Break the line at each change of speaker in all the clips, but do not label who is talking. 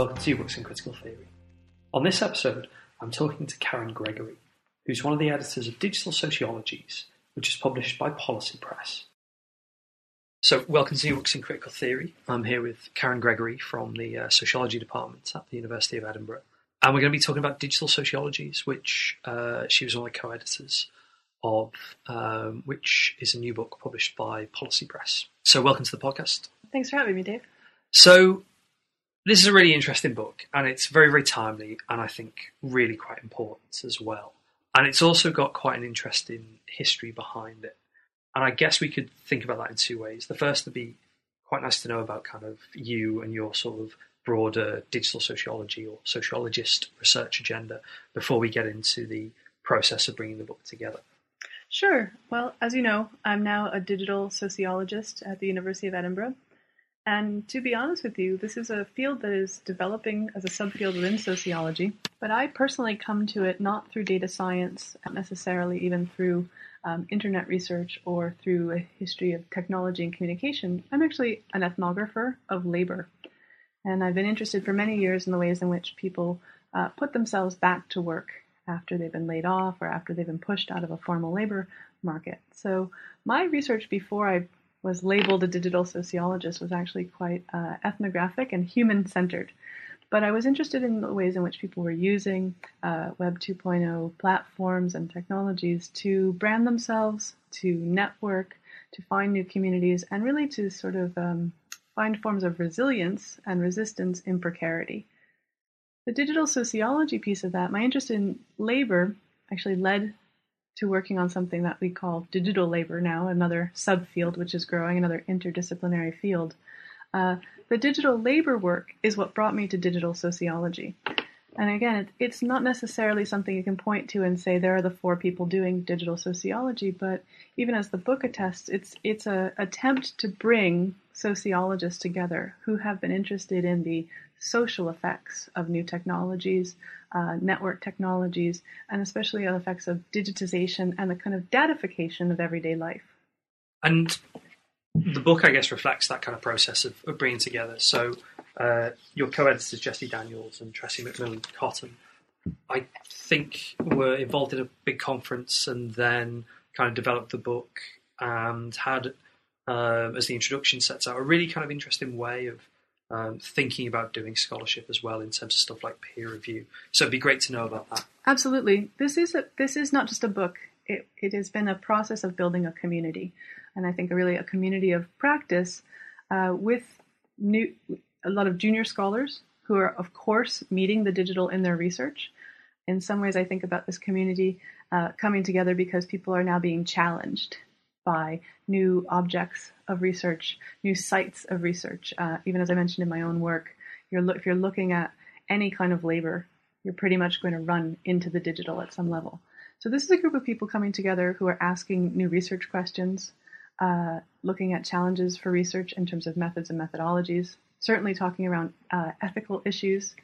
Welcome to Books in Critical Theory. On this episode, I'm talking to Karen Gregory, who's one of the editors of Digital Sociologies, which is published by Policy Press. So, welcome to Books in Critical Theory. I'm here with Karen Gregory from the uh, Sociology Department at the University of Edinburgh. And we're going to be talking about Digital Sociologies, which uh, she was one of the co editors of, um, which is a new book published by Policy Press. So, welcome to the podcast.
Thanks for having me, Dave.
So, this is a really interesting book, and it's very, very timely, and I think really quite important as well. And it's also got quite an interesting history behind it. And I guess we could think about that in two ways. The first would be quite nice to know about kind of you and your sort of broader digital sociology or sociologist research agenda before we get into the process of bringing the book together.
Sure. Well, as you know, I'm now a digital sociologist at the University of Edinburgh. And to be honest with you, this is a field that is developing as a subfield within sociology. But I personally come to it not through data science, necessarily even through um, internet research or through a history of technology and communication. I'm actually an ethnographer of labor. And I've been interested for many years in the ways in which people uh, put themselves back to work after they've been laid off or after they've been pushed out of a formal labor market. So my research before I was labeled a digital sociologist was actually quite uh, ethnographic and human centered. But I was interested in the ways in which people were using uh, Web 2.0 platforms and technologies to brand themselves, to network, to find new communities, and really to sort of um, find forms of resilience and resistance in precarity. The digital sociology piece of that, my interest in labor actually led to working on something that we call digital labor now, another subfield which is growing, another interdisciplinary field. Uh, the digital labor work is what brought me to digital sociology. And again, it's not necessarily something you can point to and say there are the four people doing digital sociology, but even as the book attests, it's it's a attempt to bring sociologists together who have been interested in the social effects of new technologies, uh, network technologies, and especially the effects of digitization and the kind of datification of everyday life.
And the book, I guess, reflects that kind of process of, of bringing together. So, uh, your co-editors Jessie Daniels and Tressie McMillan Cottom, I think, were involved in a big conference and then kind of developed the book and had, uh, as the introduction sets out, a really kind of interesting way of um, thinking about doing scholarship as well in terms of stuff like peer review. So it'd be great to know about that.
Absolutely, this is a, this is not just a book. It it has been a process of building a community, and I think really a community of practice uh, with new a lot of junior scholars who are of course meeting the digital in their research. In some ways, I think about this community uh, coming together because people are now being challenged by new objects of research, new sites of research. Uh, even as I mentioned in my own work, you're lo- if you're looking at any kind of labor, you're pretty much going to run into the digital at some level. So this is a group of people coming together who are asking new research questions, uh, looking at challenges for research in terms of methods and methodologies, certainly talking around uh, ethical issues.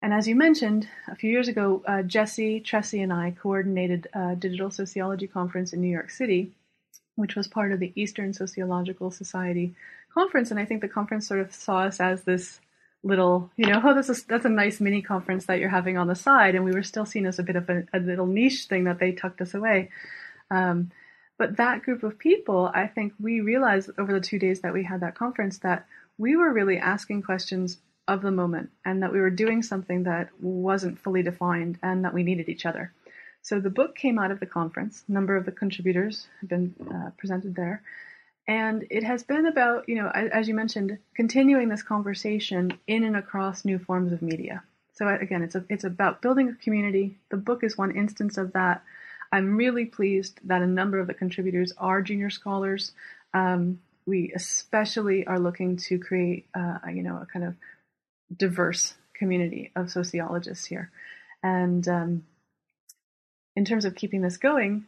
And as you mentioned, a few years ago, uh, Jessie, Tressie, and I coordinated a digital sociology conference in New York City which was part of the Eastern Sociological Society conference. And I think the conference sort of saw us as this little, you know, oh, this is that's a nice mini conference that you're having on the side, and we were still seen as a bit of a, a little niche thing that they tucked us away. Um, but that group of people, I think we realized over the two days that we had that conference that we were really asking questions of the moment, and that we were doing something that wasn't fully defined, and that we needed each other. So the book came out of the conference. A number of the contributors have been uh, presented there. And it has been about, you know, as you mentioned, continuing this conversation in and across new forms of media. So again, it's a, it's about building a community. The book is one instance of that. I'm really pleased that a number of the contributors are junior scholars. Um, we especially are looking to create, uh, you know, a kind of diverse community of sociologists here. And um, in terms of keeping this going,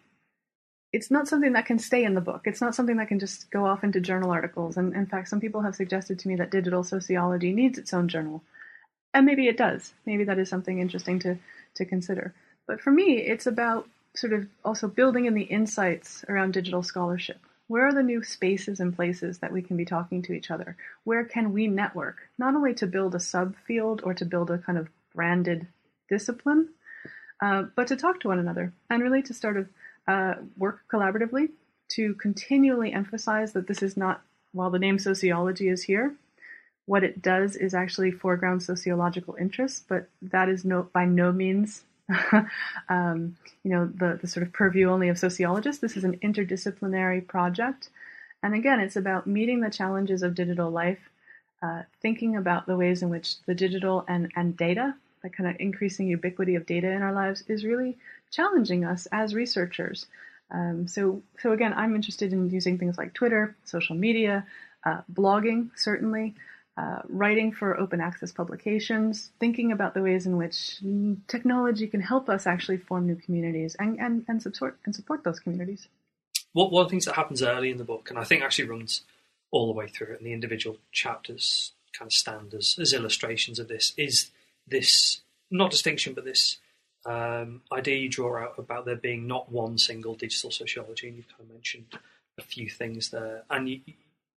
it's not something that can stay in the book. It's not something that can just go off into journal articles. And in fact, some people have suggested to me that digital sociology needs its own journal. And maybe it does. Maybe that is something interesting to, to consider. But for me, it's about sort of also building in the insights around digital scholarship. Where are the new spaces and places that we can be talking to each other? Where can we network? Not only to build a subfield or to build a kind of branded discipline, uh, but to talk to one another and really to sort of uh, work collaboratively to continually emphasize that this is not, while the name sociology is here, what it does is actually foreground sociological interests, but that is no, by no means um, you know, the, the sort of purview only of sociologists. This is an interdisciplinary project. And again, it's about meeting the challenges of digital life, uh, thinking about the ways in which the digital and, and data, the kind of increasing ubiquity of data in our lives, is really challenging us as researchers. Um, so, so again, I'm interested in using things like Twitter, social media, uh, blogging, certainly, uh, writing for open access publications, thinking about the ways in which technology can help us actually form new communities and, and, and support and support those communities.
What one of the things that happens early in the book, and I think actually runs all the way through it, and the individual chapters kind of stand as, as illustrations of this, is this not distinction, but this um, idea you draw out about there being not one single digital sociology, and you've kind of mentioned a few things there, and you,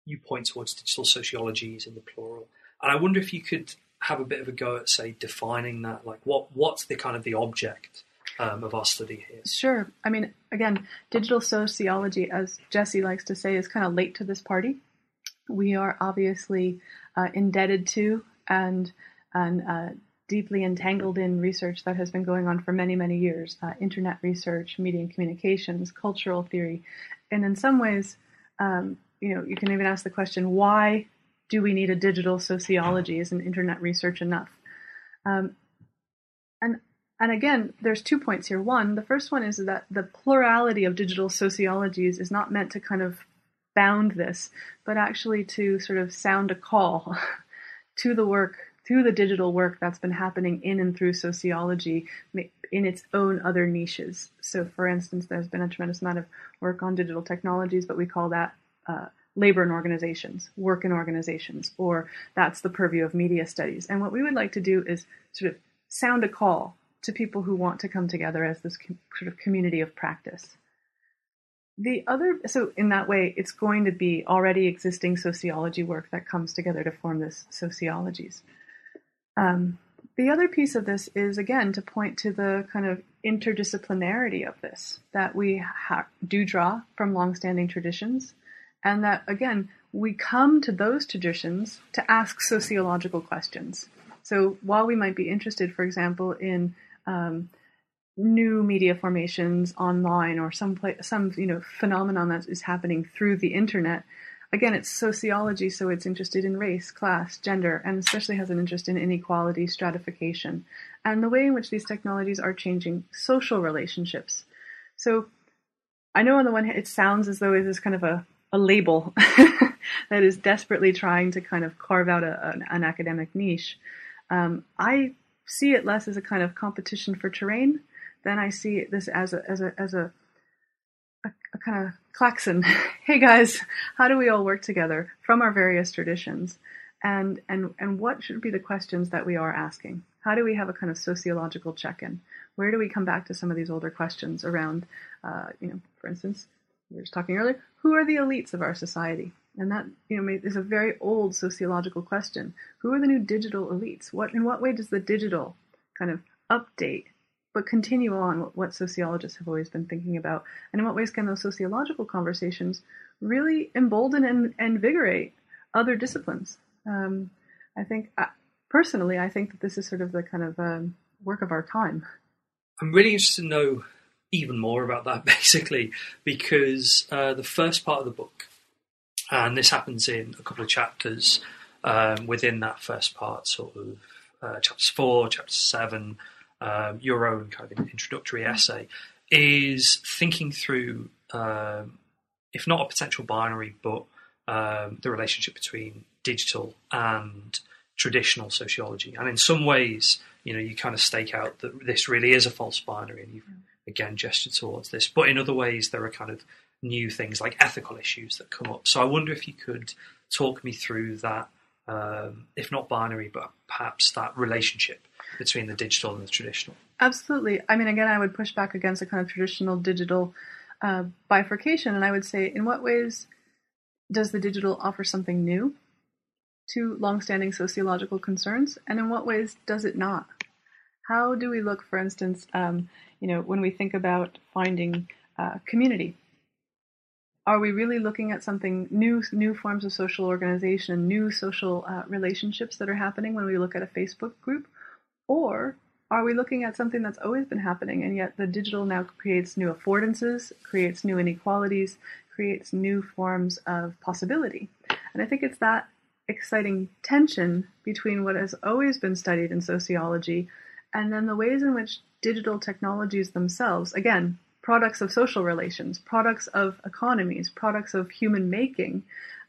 you point towards digital sociologies in the plural. And I wonder if you could have a bit of a go at, say, defining that. Like, what what's the kind of the object um, of our study here?
Sure. I mean, again, digital sociology, as Jessie likes to say, is kind of late to this party. We are obviously uh, indebted to and and uh, deeply entangled in research that has been going on for many, many years uh, internet research, media and communications, cultural theory. And in some ways, um, you know, you can even ask the question, why do we need a digital sociology? Isn't internet research enough? Um, and and again, there's two points here. One, the first one is that the plurality of digital sociologies is not meant to kind of bound this, but actually to sort of sound a call to the work, to the digital work that's been happening in and through sociology in its own other niches. So, for instance, there's been a tremendous amount of work on digital technologies, but we call that uh, labor in organizations, work in organizations, or that's the purview of media studies. And what we would like to do is sort of sound a call to people who want to come together as this com- sort of community of practice. The other, so in that way, it's going to be already existing sociology work that comes together to form this sociologies. Um, the other piece of this is, again, to point to the kind of interdisciplinarity of this, that we ha- do draw from longstanding traditions, and that, again, we come to those traditions to ask sociological questions. So while we might be interested, for example, in um, new media formations online or some some you know phenomenon that is happening through the internet, again, it's sociology, so it's interested in race, class, gender, and especially has an interest in inequality, stratification, and the way in which these technologies are changing social relationships. So I know on the one hand, it sounds as though it is kind of a a label that is desperately trying to kind of carve out a, an, an, academic niche. Um, I see it less as a kind of competition for terrain than I see this as a as a as a, a, a kind of klaxon. hey guys, how do we all work together from our various traditions? And and and what should be the questions that we are asking? How do we have a kind of sociological check-in? Where do we come back to some of these older questions around, uh, you know, for instance, we were just talking earlier, who are the elites of our society? And that you know is a very old sociological question. Who are the new digital elites? What in what way does the digital kind of update but continue on what, sociologists have always been thinking about? And in what ways can those sociological conversations really embolden and, and invigorate other disciplines? Um, I think, uh, personally, I think that this is sort of the kind of um, work of our time.
I'm really interested to know even more about that basically because uh, the first part of the book, and this happens in a couple of chapters um, within that first part, sort of uh, chapters four, chapter seven, um, your own kind of introductory essay, is thinking through, um, if not a potential binary, but um, the relationship between digital and traditional sociology. And in some ways, you know, you kind of stake out that this really is a false binary, and you've again gestured towards this. But in other ways, there are kind of new things like ethical issues that come up. So I wonder if you could talk me through that, um, if not binary, but perhaps that relationship between the digital and the traditional.
Absolutely. I mean, again, I would push back against a kind of traditional digital uh, bifurcation, and I would say, in what ways does the digital offer something new to longstanding sociological concerns, and in what ways does it not? How do we look, for instance, um, you know, when we think about finding uh, community? Are we really looking at something new, new forms of social organization, new social uh, relationships that are happening when we look at a Facebook group, or are we looking at something that's always been happening and yet the digital now creates new affordances, creates new inequalities, creates new forms of possibility? And I think it's that exciting tension between what has always been studied in sociology and then the ways in which digital technologies themselves, again, products of social relations, products of economies, products of human making,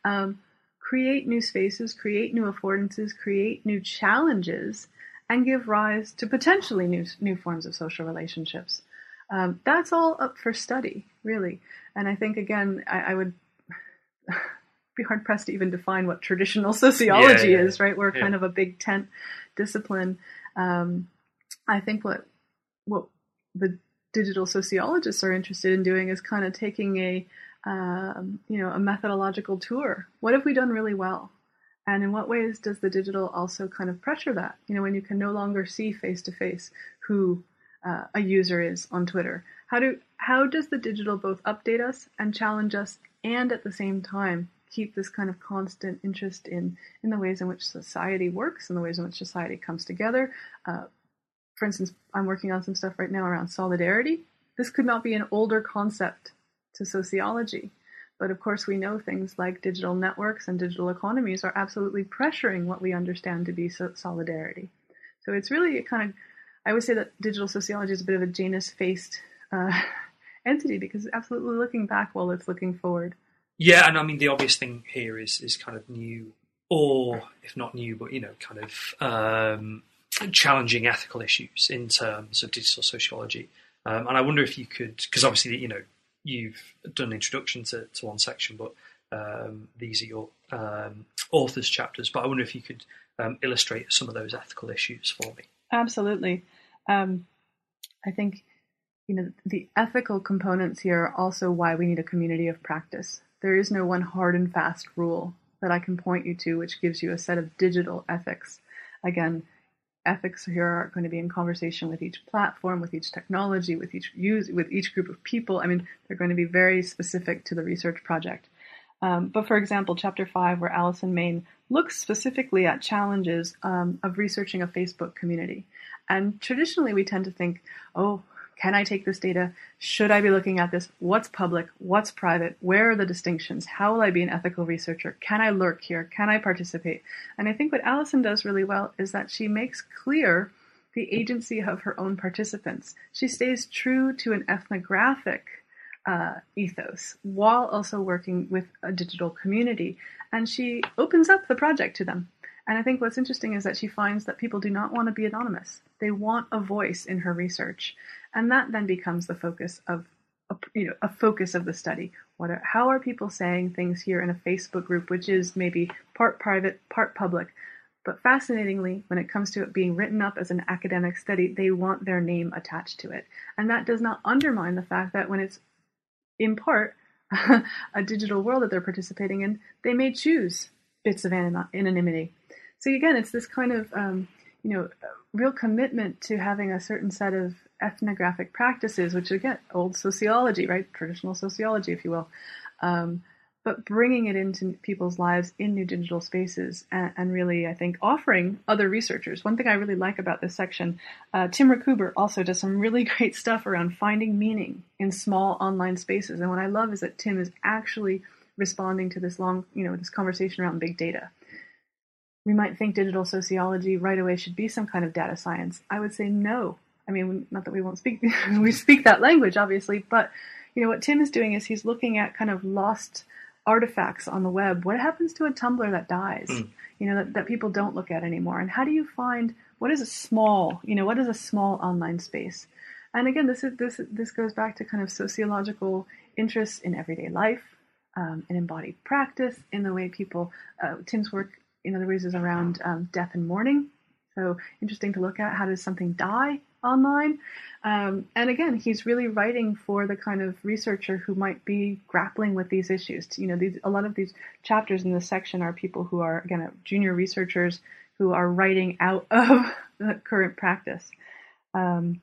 um, create new spaces, create new affordances, create new challenges, and give rise to potentially new new forms of social relationships. Um, that's all up for study, really. And I think again, I, I would be hard pressed to even define what traditional sociology yeah, yeah, is. Right, we're yeah. kind of a big tent discipline. Um, I think what what the digital sociologists are interested in doing is kind of taking a um, you know a methodological tour. What have we done really well? And in what ways does the digital also kind of pressure that? You know, when you can no longer see face to face who uh, a user is on Twitter, how do how does the digital both update us and challenge us, and at the same time keep this kind of constant interest in in the ways in which society works and the ways in which society comes together, uh, for instance, I'm working on some stuff right now around solidarity. This could not be an older concept to sociology. But of course, we know things like digital networks and digital economies are absolutely pressuring what we understand to be so- solidarity. So it's really kind of, I would say that digital sociology is a bit of a Janus faced uh, entity because it's absolutely looking back while it's looking forward.
Yeah, and I mean, the obvious thing here is, is kind of new, or if not new, but, you know, kind of um, challenging ethical issues in terms of digital sociology. Um, and I wonder if you could, because obviously, you know, you've done an introduction to, to one section, but um, these are your um, authors' chapters. But I wonder if you could um, illustrate some of those ethical issues for me.
Absolutely. Um, I think you know the ethical components here are also why we need a community of practice. There is no one hard and fast rule that I can point you to, which gives you a set of digital ethics. Again, ethics here are going to be in conversation with each platform, with each technology, with each use, with each group of people. I mean, they're going to be very specific to the research project. Um, but for example, chapter five, where Allison Main looks specifically at challenges um, of researching a Facebook community. And traditionally, we tend to think, oh, can I take this data? Should I be looking at this? What's public? What's private? Where are the distinctions? How will I be an ethical researcher? Can I lurk here? Can I participate? And I think what Allison does really well is that she makes clear the agency of her own participants. She stays true to an ethnographic uh, ethos while also working with a digital community. And she opens up the project to them. And I think what's interesting is that she finds that people do not want to be anonymous. They want a voice in her research. And that then becomes the focus of a, you know, a focus of the study. What are, how are people saying things here in a Facebook group, which is maybe part private, part public? But fascinatingly, when it comes to it being written up as an academic study, they want their name attached to it. And that does not undermine the fact that when it's in part a digital world that they're participating in, they may choose bits of anonymity so again, it's this kind of um, you know real commitment to having a certain set of ethnographic practices, which again, old sociology, right, traditional sociology, if you will, um, but bringing it into people's lives in new digital spaces, and, and, really, I think, offering other researchers. One thing I really like about this section, uh, Tim Recuber also does some really great stuff around finding meaning in small online spaces, and what I love is that Tim is actually responding to this long, you know, this conversation around big data we might think digital sociology right away should be some kind of data science. I would say no. I mean, not that we won't speak, we speak that language, obviously, but you know what Tim is doing is he's looking at kind of lost artifacts on the web. What happens to a Tumblr that dies?
Mm.
You know, that, that people don't look at anymore. And how do you find what is a small, you know, what is a small online space? And again, this is this this goes back to kind of sociological interests in everyday life, um, in embodied practice, in the way people. Uh, Tim's work, in other words, is around um, death and mourning. So interesting to look at. How does something die online? Um, and again, he's really writing for the kind of researcher who might be grappling with these issues. You know, these, a lot of these chapters in this section are people who are again junior researchers who are writing out of the current practice. Um,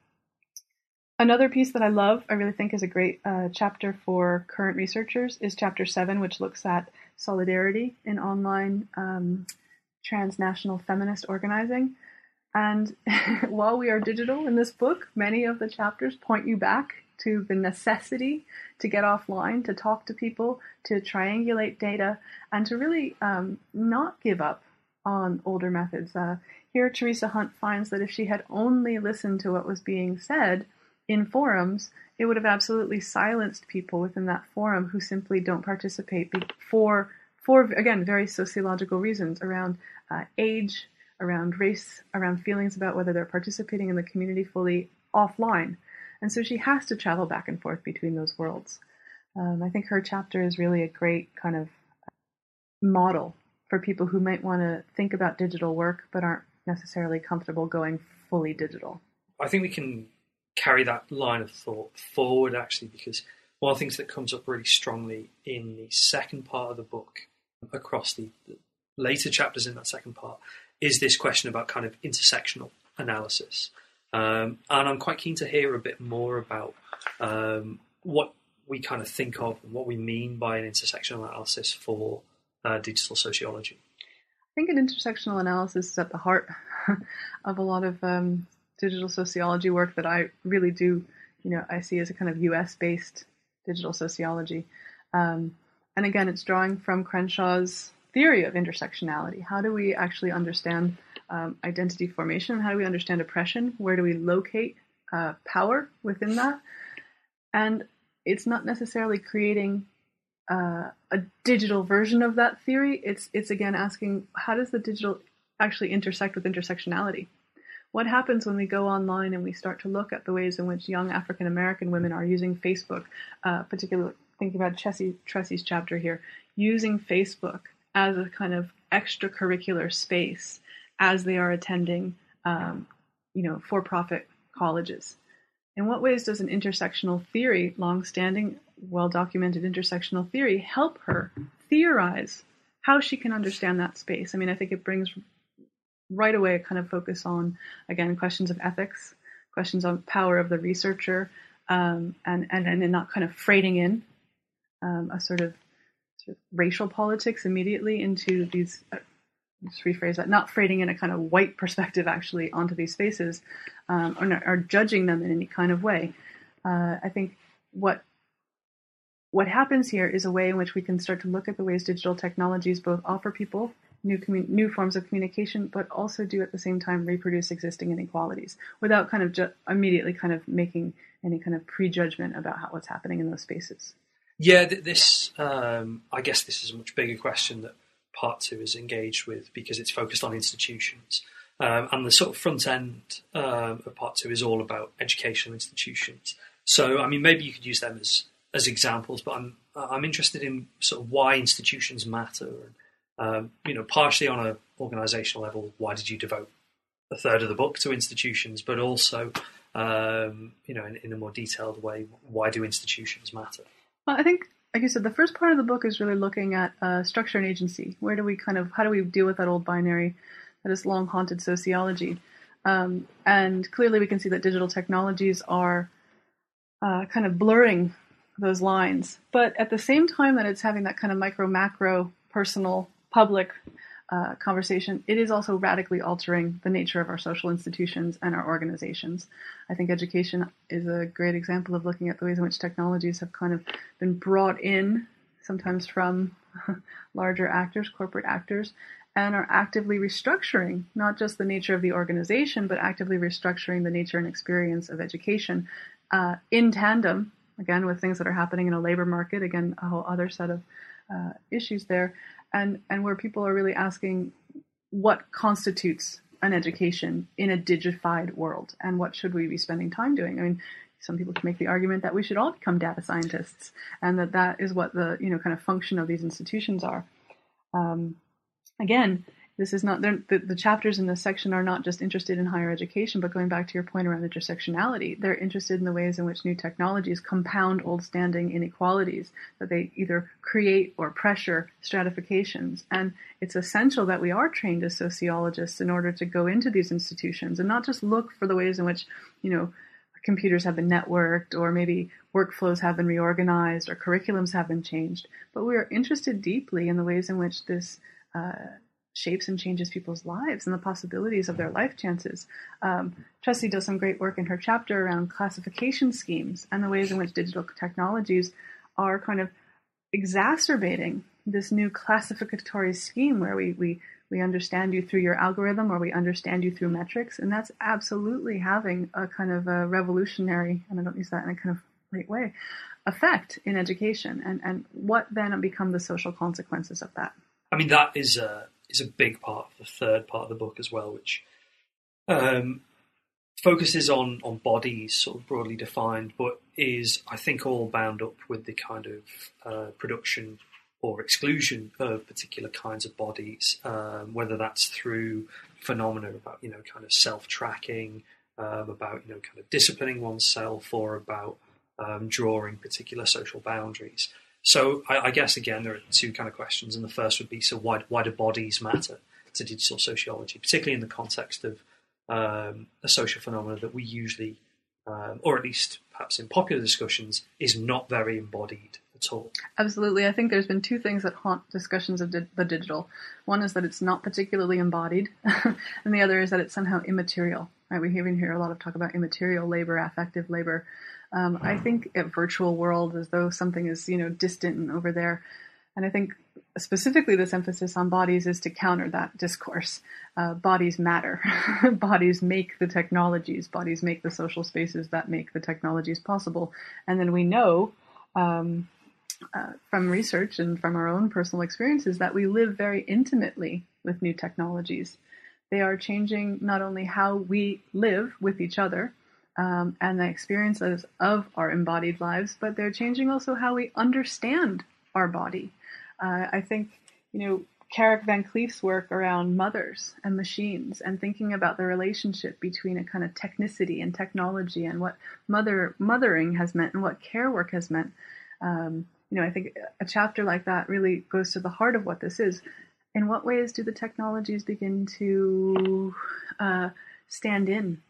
Another piece that I love, I really think is a great uh, chapter for current researchers, is chapter seven, which looks at solidarity in online um, transnational feminist organizing. And while we are digital in this book, many of the chapters point you back to the necessity to get offline, to talk to people, to triangulate data, and to really um, not give up on older methods. Uh, here, Teresa Hunt finds that if she had only listened to what was being said, in forums, it would have absolutely silenced people within that forum who simply don't participate for, for again, very sociological reasons around uh, age, around race, around feelings about whether they're participating in the community fully offline. And so she has to travel back and forth between those worlds. Um, I think her chapter is really a great kind of model for people who might want to think about digital work but aren't necessarily comfortable going fully digital.
I think we can carry that line of thought forward actually because one of the things that comes up really strongly in the second part of the book across the, later chapters in that second part is this question about kind of intersectional analysis. Um, and i'm quite keen to hear a bit more about um, what we kind of think of and what we mean by an intersectional analysis for uh, digital sociology.
I think an intersectional analysis is at the heart of a lot of um, digital sociology work that I really do, you know, I see as a kind of U.S. based digital sociology. Um, and again, it's drawing from Crenshaw's theory of intersectionality. How do we actually understand um, identity formation? How do we understand oppression? Where do we locate uh, power within that? And it's not necessarily creating uh, a digital version of that theory. It's it's again asking how does the digital actually intersect with intersectionality? What happens when we go online and we start to look at the ways in which young African American women are using Facebook, uh, particularly thinking about Chessie Tressie's chapter here, using Facebook as a kind of extracurricular space as they are attending, um, you know, for-profit colleges. In what ways does an intersectional theory, long-standing, well-documented intersectional theory, help her theorize how she can understand that space? I mean, I think it brings right away kind of focus on again questions of ethics, questions on power of the researcher, um, and and and not kind of freighting in um, a sort of, sort of, racial politics immediately into these. Uh, let's rephrase that. Not freighting in a kind of white perspective actually onto these spaces, um, or, or judging them in any kind of way. Uh, I think what what happens here is a way in which we can start to look at the ways digital technologies both offer people new commun- new forms of communication, but also do at the same time reproduce existing inequalities without kind of ju- immediately kind of making any kind of prejudgment about how what's happening in those spaces.
Yeah, this um, I guess this is a much bigger question that part two is engaged with because it's focused on institutions. Um, and the sort of front end um, of part two is all about educational institutions. So, I mean, maybe you could use them as as examples, but I'm I'm interested in sort of why institutions matter and um, you know, partially on an organisational level, why did you devote a third of the book to institutions, but also, um, you know, in, in, a more detailed way, why do institutions matter?
Well, I think, like you said, the first part of the book is really looking at uh, structure and agency. Where do we kind of, how do we deal with that old binary that is long haunted sociology? Um, and clearly, we can see that digital technologies are uh, kind of blurring those lines. But at the same time that it's having that kind of micro macro personal public uh, conversation, it is also radically altering the nature of our social institutions and our organizations. I think education is a great example of looking at the ways in which technologies have kind of been brought in, sometimes from larger actors, corporate actors, and are actively restructuring not just the nature of the organization, but actively restructuring the nature and experience of education uh, in tandem, again, with things that are happening in a labor market, again, a whole other set of uh, issues there, and and where people are really asking what constitutes an education in a digified world, and what should we be spending time doing? I mean, some people can make the argument that we should all become data scientists, and that that is what the you know kind of function of these institutions are. Um, again, this is not the, the chapters in this section are not just interested in higher education, but going back to your point around intersectionality, they're interested in the ways in which new technologies compound old standing inequalities, that they either create or pressure stratifications. And it's essential that we are trained as sociologists in order to go into these institutions and not just look for the ways in which, you know, computers have been networked or maybe workflows have been reorganized or curriculums have been changed, but we are interested deeply in the ways in which this uh, shapes and changes people's lives and the possibilities of their life chances. Um, Tressie does some great work in her chapter around classification schemes and the ways in which digital technologies are kind of exacerbating this new classificatory scheme where we, we, we understand you through your algorithm or we understand you through metrics. And that's absolutely having a kind of a revolutionary, and I don't use that in a kind of great way, effect in education. And, and what then become the social consequences of that?
I mean, that is a is a big part of the third part of the book as well, which um, focuses on on bodies, sort of broadly defined, but is I think all bound up with the kind of uh, production or exclusion of particular kinds of bodies, um, whether that's through phenomena about you know kind of self tracking, um, about you know kind of disciplining oneself, or about um, drawing particular social boundaries. So I, I, guess again there are two kind of questions, and the first would be so why why do bodies matter to digital sociology, particularly in the context of um, a social phenomenon that we usually, um, or at least perhaps in popular discussions, is not very embodied at all.
Absolutely, I think there's been two things that haunt discussions of di- the digital. One is that it's not particularly embodied, and the other is that it's somehow immaterial. Right? We even hear a lot of talk about immaterial labor, affective labor. Um, I think a virtual world as though something is you know distant and over there, and I think specifically this emphasis on bodies is to counter that discourse. Uh, bodies matter. bodies make the technologies. Bodies make the social spaces that make the technologies possible. And then we know um, uh, from research and from our own personal experiences that we live very intimately with new technologies. They are changing not only how we live with each other, um, and the experiences of our embodied lives, but they're changing also how we understand our body. Uh, I think, you know, Carrick Van Cleaf's work around mothers and machines and thinking about the relationship between a kind of technicity and technology and what mother mothering has meant and what care work has meant. Um, you know, I think a chapter like that really goes to the heart of what this is. In what ways do the technologies begin to uh, stand in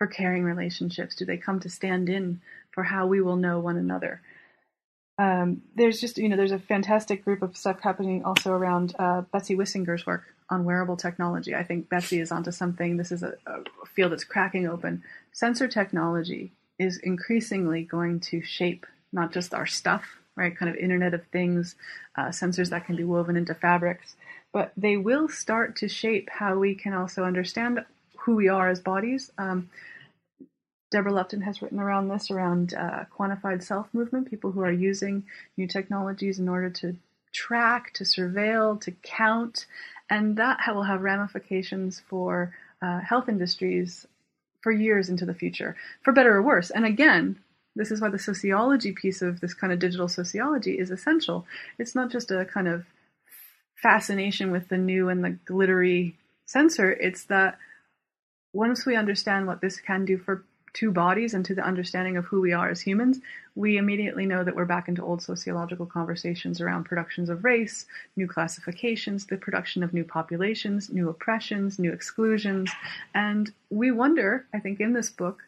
for caring relationships? Do they come to stand in for how we will know one another? Um, there's just, you know, there's a fantastic group of stuff happening also around uh, Betsy Wissinger's work on wearable technology. I think Betsy is onto something. This is a, a field that's cracking open. Sensor technology is increasingly going to shape not just our stuff, right? Kind of Internet of Things, uh, sensors that can be woven into fabrics, but they will start to shape how we can also understand who we are as bodies. Um, Deborah Lupton has written around this, around uh, quantified self movement, people who are using new technologies in order to track, to surveil, to count, and that will have ramifications for uh, health industries for years into the future, for better or worse. And again, this is why the sociology piece of this kind of digital sociology is essential. It's not just a kind of fascination with the new and the glittery sensor, it's that once we understand what this can do for two bodies and to the understanding of who we are as humans, we immediately know that we're back into old sociological conversations around productions of race, new classifications, the production of new populations, new oppressions, new exclusions. And we wonder, I think, in this book,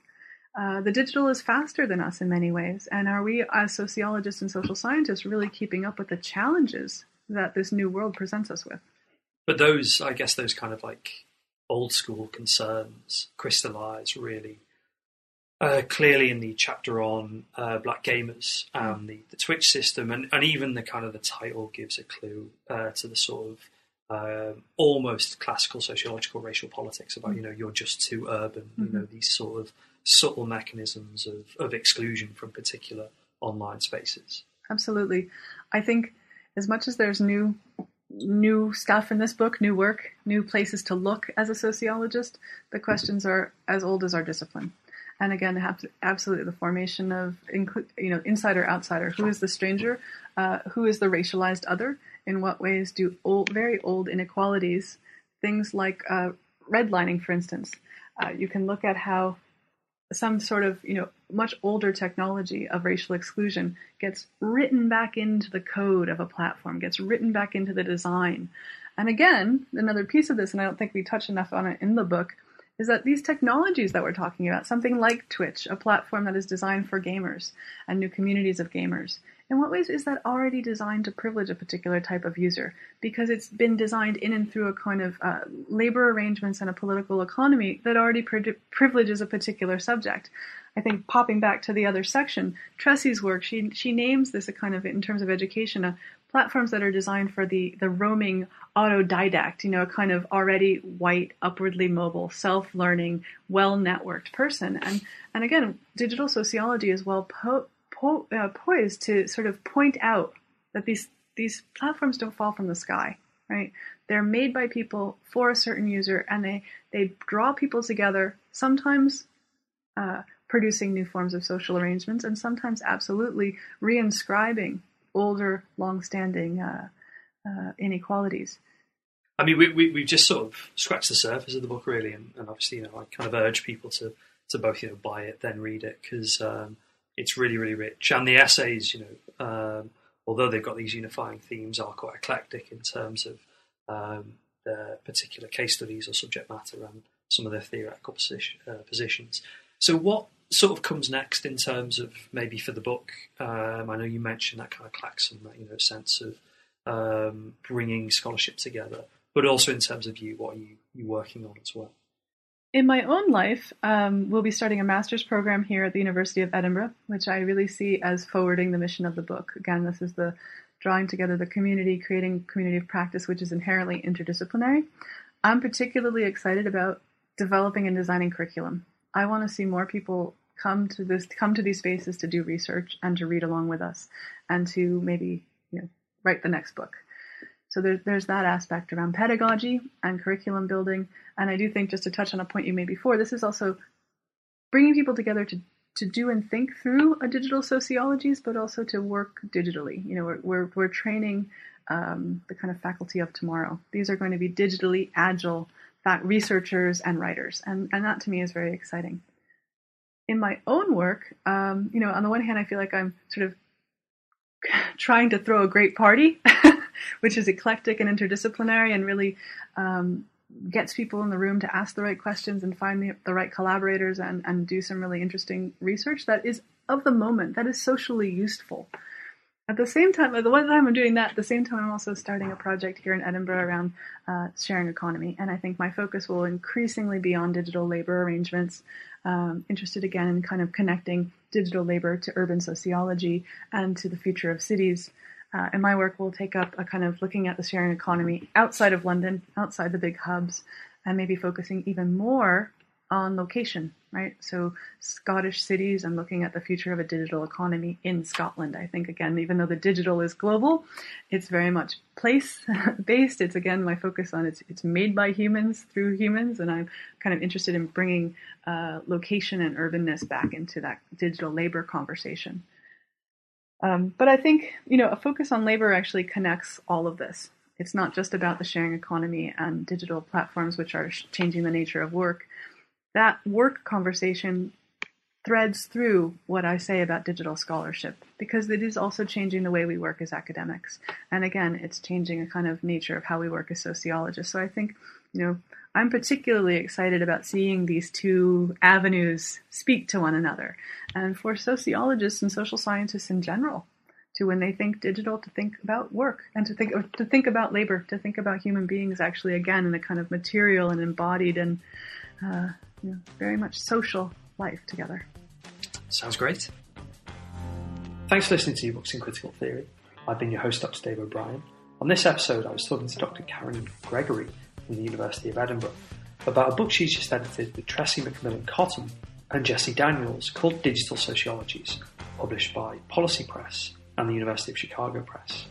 uh, the digital is faster than us in many ways. And are we, as sociologists and social scientists, really keeping up with the challenges that this new world presents us with?
But those, I guess, those kind of like old school concerns crystallize really uh, clearly in the chapter on uh, black gamers and the, the, Twitch system, and, and even the kind of the title gives a clue uh, to the sort of um, almost classical sociological racial politics about you know you're just too urban, mm-hmm. you know these sort of subtle mechanisms of, of exclusion from particular online spaces.
Absolutely, I think as much as there's new new stuff in this book, new work, new places to look as a sociologist, the questions are as old as our discipline. And again, absolutely the formation of you know insider outsider. Who is the stranger? Uh, who is the racialized other? In what ways do old, very old inequalities, things like uh, redlining, for instance, uh, you can look at how some sort of you know much older technology of racial exclusion gets written back into the code of a platform gets written back into the design and again another piece of this and i don't think we touch enough on it in the book is that these technologies that we're talking about something like twitch a platform that is designed for gamers and new communities of gamers in what ways is that already designed to privilege a particular type of user? Because it's been designed in and through a kind of uh, labor arrangements and a political economy that already pri- privileges a particular subject. I think popping back to the other section, Tressie's work, she she names this a kind of in terms of education, a platforms that are designed for the the roaming autodidact, you know, a kind of already white, upwardly mobile, self-learning, well-networked person. And and again, digital sociology is well po- po- uh, poised to sort of point out that these these platforms don't fall from the sky, right? They're made by people for a certain user, and they they draw people together. Sometimes uh, producing new forms of social arrangements, and sometimes absolutely reinscribing older, long-standing uh, uh, inequalities.
I mean, we, we we just sort of scratched the surface of the book, really, and, and obviously, you know, I kind of urge people to to both you know buy it then read it because um, it's really, really rich. And the essays, you know, um, although they've got these unifying themes, are quite eclectic in terms of um, the particular case studies or subject matter and some of their theoretical uh, positions. So, what sort of comes next in terms of maybe for the book? Um, I know you mentioned that kind of klaxon, that you know sense of um, bringing scholarship together, but also in terms of you, what are you you working on as well?
In my own life, um, we'll be starting a master's program here at the University of Edinburgh, which I really see as forwarding the mission of the book. Again, this is the drawing together the community, creating community of practice, which is inherently interdisciplinary. I'm particularly excited about developing and designing curriculum. I want to see more people come to this, come to these spaces to do research and to read along with us, and to maybe you know write the next book. So there's there's that aspect around pedagogy and curriculum building. And I do think, just to touch on a point you made before, this is also bringing people together to to do and think through a digital sociologies, but also to work digitally. You know, we're we're, we're training um, the kind of faculty of tomorrow. These are going to be digitally agile researchers and writers, and and that to me is very exciting. In my own work, um, you know, on the one hand, I feel like I'm sort of trying to throw a great party which is eclectic and interdisciplinary and really um, gets people in the room to ask the right questions and find the, the right collaborators and, and do some really interesting research that is of the moment, that is socially useful. At the same time, at the one time I'm doing that, at the same time I'm also starting a project here in Edinburgh around uh, sharing economy, and I think my focus will increasingly be on digital labor arrangements. Um, interested again in kind of connecting digital labor to urban sociology and to the future of cities. Uh, and my work will take up a kind of looking at the sharing economy outside of London, outside the big hubs, and maybe focusing even more on location, right? So Scottish cities and looking at the future of a digital economy in Scotland. I think again, even though the digital is global, it's very much place based. It's again my focus on it's it's made by humans through humans, and I'm kind of interested in bringing uh, location and urbanness back into that digital labor conversation. Um, but I think you know a focus on labor actually connects all of this. It's not just about the sharing economy and digital platforms, which are changing the nature of work. That work conversation threads through what I say about digital scholarship because it is also changing the way we work as academics. And again, it's changing a kind of nature of how we work as sociologists. So I think, you know, I'm particularly excited about seeing these two avenues speak to one another. And for sociologists and social scientists in general, to when they think digital, to think about work and to think to think about labor, to think about human beings actually again in a kind of material and embodied and uh, you know, very much social life together.
Sounds great. Thanks for listening to New Books in Critical Theory. I've been your host, Dr. Dave O'Brien. On this episode, I was talking to Dr. Karen Gregory from the University of Edinburgh about a book she's just edited with Tressie McMillan-Cottom and Jessie Daniels called Digital Sociologies, published by Policy Press and the University of Chicago Press.